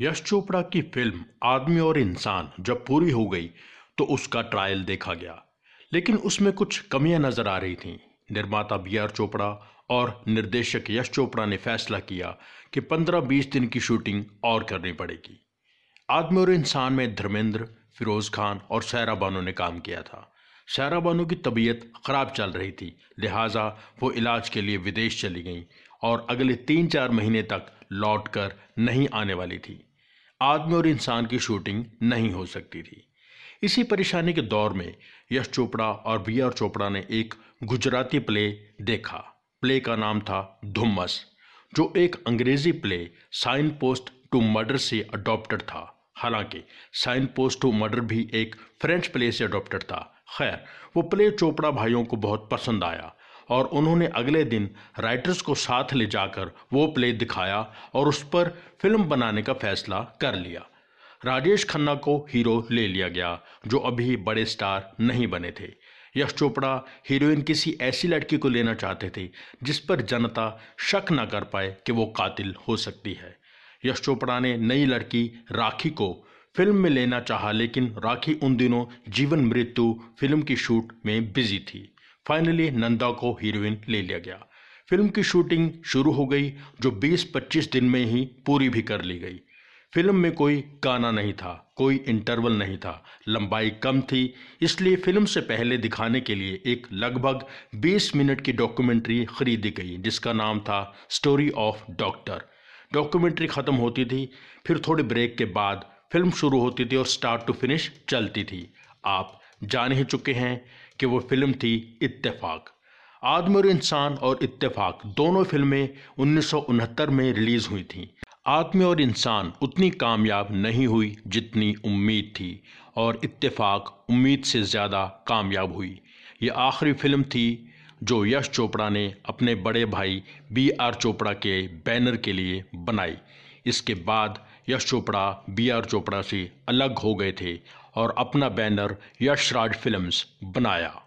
यश चोपड़ा की फ़िल्म आदमी और इंसान जब पूरी हो गई तो उसका ट्रायल देखा गया। लेकिन उसमें कुछ कमियाँ नज़र आ रही थीं। निर्माता बी आर चोपड़ा और निर्देशक यश चोपड़ा ने फैसला किया कि 15-20 दिन की शूटिंग और करनी पड़ेगी। आदमी और इंसान में धर्मेंद्र, फिरोज खान और सैरा बानो ने काम किया था। सैरा बानो की तबीयत खराब चल रही थी, लिहाजा वो इलाज के लिए विदेश चली गई और अगले तीन चार महीने तक लौटकर नहीं आने वाली थी। आदमी और इंसान की शूटिंग नहीं हो सकती थी। इसी परेशानी के दौर में यश चोपड़ा और बी आर चोपड़ा ने एक गुजराती प्ले देखा। प्ले का नाम था धुम्मस, जो एक अंग्रेज़ी play signpost to murder से अडॉप्टेड था। हालाँकि साइन पोस्ट टू मर्डर भी एक फ्रेंच प्ले से अडॉप्टेड था। खैर, वो प्ले चोपड़ा भाइयों को बहुत पसंद आया और उन्होंने अगले दिन राइटर्स को साथ ले जाकर वो प्ले दिखाया और उस पर फ़िल्म बनाने का फैसला कर लिया। राजेश खन्ना को हीरो ले लिया गया, जो अभी बड़े स्टार नहीं बने थे। यश चोपड़ा हीरोइन किसी ऐसी लड़की को लेना चाहते थे, जिस पर जनता शक न कर पाए कि वो कातिल हो सकती है। यश चोपड़ा ने नई लड़की राखी को फ़िल्म में लेना चाहा, लेकिन राखी उन दिनों जीवन मृत्यु फ़िल्म की शूट में बिज़ी थी। फाइनली नंदा को हीरोइन ले लिया गया। फ़िल्म की शूटिंग शुरू हो गई, जो 20-25 दिन में ही पूरी भी कर ली गई। फ़िल्म में कोई गाना नहीं था, कोई इंटरवल नहीं था, लंबाई कम थी, इसलिए फ़िल्म से पहले दिखाने के लिए एक लगभग 20 मिनट की डॉक्यूमेंट्री खरीदी गई, जिसका नाम था स्टोरी ऑफ़ डॉक्टर डॉक्यूमेंट्री ख़त्म होती थी, फिर थोड़े ब्रेक के बाद फ़िल्म शुरू होती थी और स्टार्ट टू फिनिश चलती थी। आप जान ही चुके हैं कि वो फ़िल्म थी इत्तेफाक। आदमी और इंसान और इत्तेफाक दोनों फ़िल्में उन्नीस सौ उनहत्तर में रिलीज़ हुई थीं। आदमी और इंसान उतनी कामयाब नहीं हुई जितनी उम्मीद थी और इत्तेफाक उम्मीद से ज़्यादा कामयाब हुई। ये आखिरी फ़िल्म थी जो यश चोपड़ा ने अपने बड़े भाई बी आर चोपड़ा के बैनर के लिए बनाई। इसके बाद यश चोपड़ा, बी आर चोपड़ा से अलग हो गए थे। और अपना बैनर यशराज फिल्म्स बनाया।